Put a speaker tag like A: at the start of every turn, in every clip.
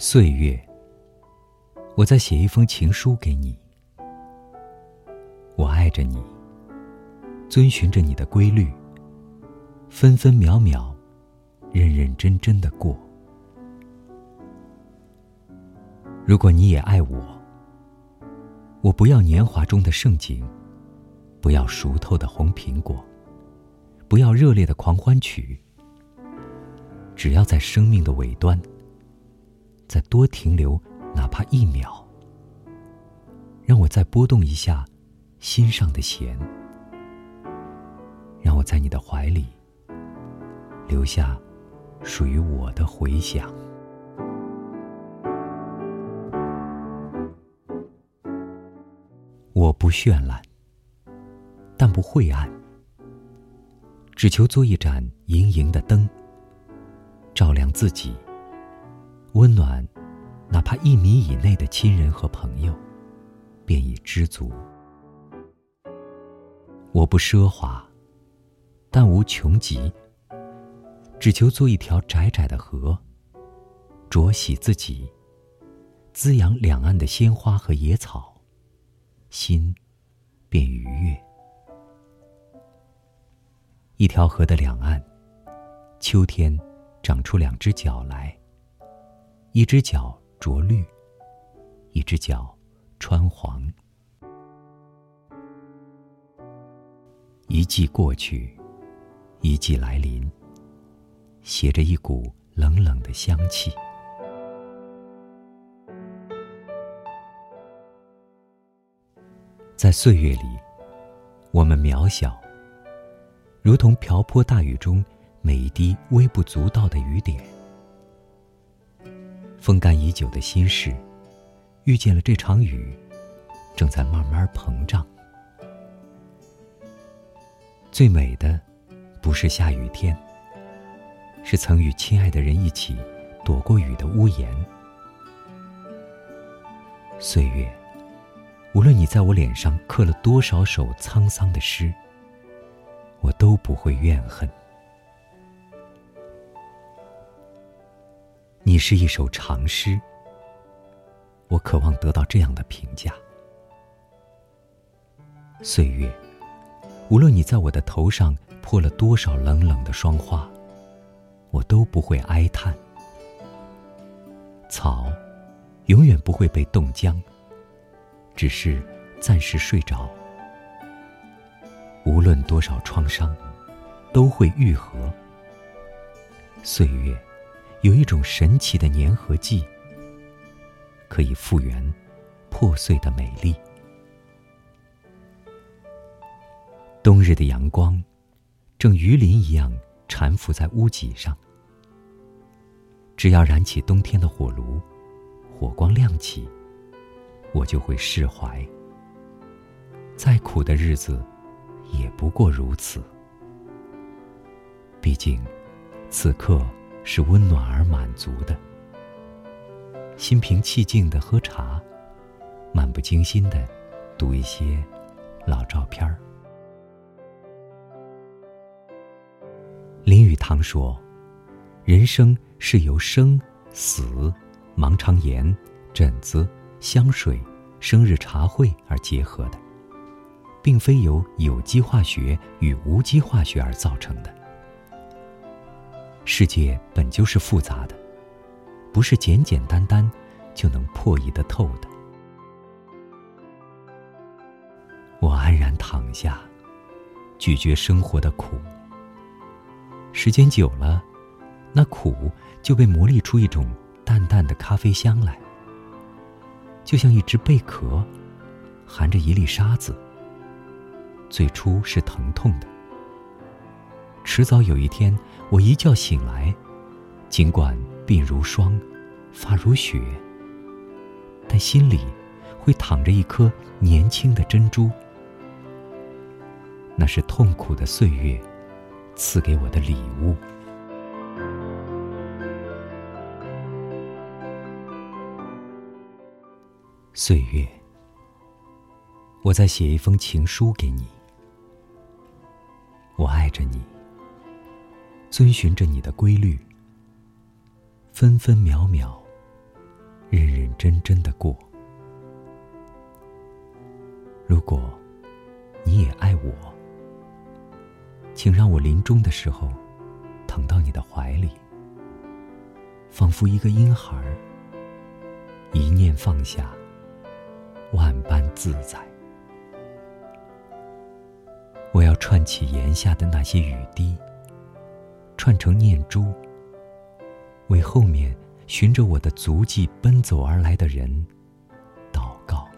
A: 岁月，我在写一封情书给你。我爱着你，遵循着你的规律，分分秒秒，认认真真的过。如果你也爱我，我不要年华中的盛景，不要熟透的红苹果，不要热烈的狂欢曲，只要在生命的尾端。再多停留，哪怕一秒，让我再拨动一下心上的弦，让我在你的怀里留下属于我的回响。我不绚烂，但不晦暗，只求做一盏盈盈的灯，照亮自己。温暖，哪怕一米以内的亲人和朋友，便已知足。我不奢华，但无穷极，只求做一条窄窄的河，濯洗自己，滋养两岸的鲜花和野草，心便愉悦。一条河的两岸，秋天长出两只脚来。一只脚着绿，一只脚穿黄。一季过去，一季来临，携着一股冷冷的香气。在岁月里，我们渺小，如同瓢泼大雨中每一滴微不足道的雨点。风干已久的心事，遇见了这场雨，正在慢慢膨胀。最美的，不是下雨天，是曾与亲爱的人一起躲过雨的屋檐。岁月，无论你在我脸上刻了多少首沧桑的诗，我都不会怨恨。是一首长诗，我渴望得到这样的评价。岁月，无论你在我的头上泼了多少冷冷的霜花，我都不会哀叹。草，永远不会被冻僵，只是暂时睡着。无论多少创伤，都会愈合。岁月。有一种神奇的粘合剂，可以复原破碎的美丽。冬日的阳光，正鱼鳞一样缠附在屋脊上。只要燃起冬天的火炉，火光亮起，我就会释怀。再苦的日子，也不过如此。毕竟，此刻。是温暖而满足的，心平气静的喝茶，漫不经心的读一些老照片。林语堂说：“人生是由生、死、盲肠炎、疹子、香水、生日茶会而结合的，并非由有机化学与无机化学而造成的。”世界本就是复杂的，不是简简单单就能破译得透的。我安然躺下，咀嚼生活的苦。时间久了，那苦就被磨砺出一种淡淡的咖啡香来，就像一只贝壳，含着一粒沙子。最初是疼痛的。迟早有一天，我一觉醒来，尽管鬓如霜，发如雪，但心里会躺着一颗年轻的珍珠。那是痛苦的岁月赐给我的礼物。岁月，我在写一封情书给你，我爱着你。遵循着你的规律，分分秒秒，认认真真的过。如果你也爱我，请让我临终的时候疼到你的怀里，仿佛一个婴孩，一念放下，万般自在。我要串起檐下的那些雨滴，串成念珠，为后面循着我的足迹奔走而来的人祷告，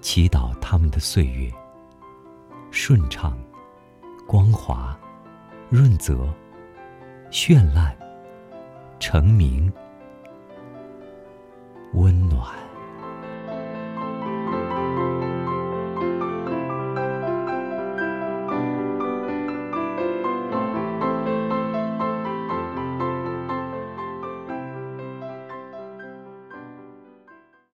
A: 祈祷他们的岁月顺畅、光滑、润泽、绚烂、成名、温暖。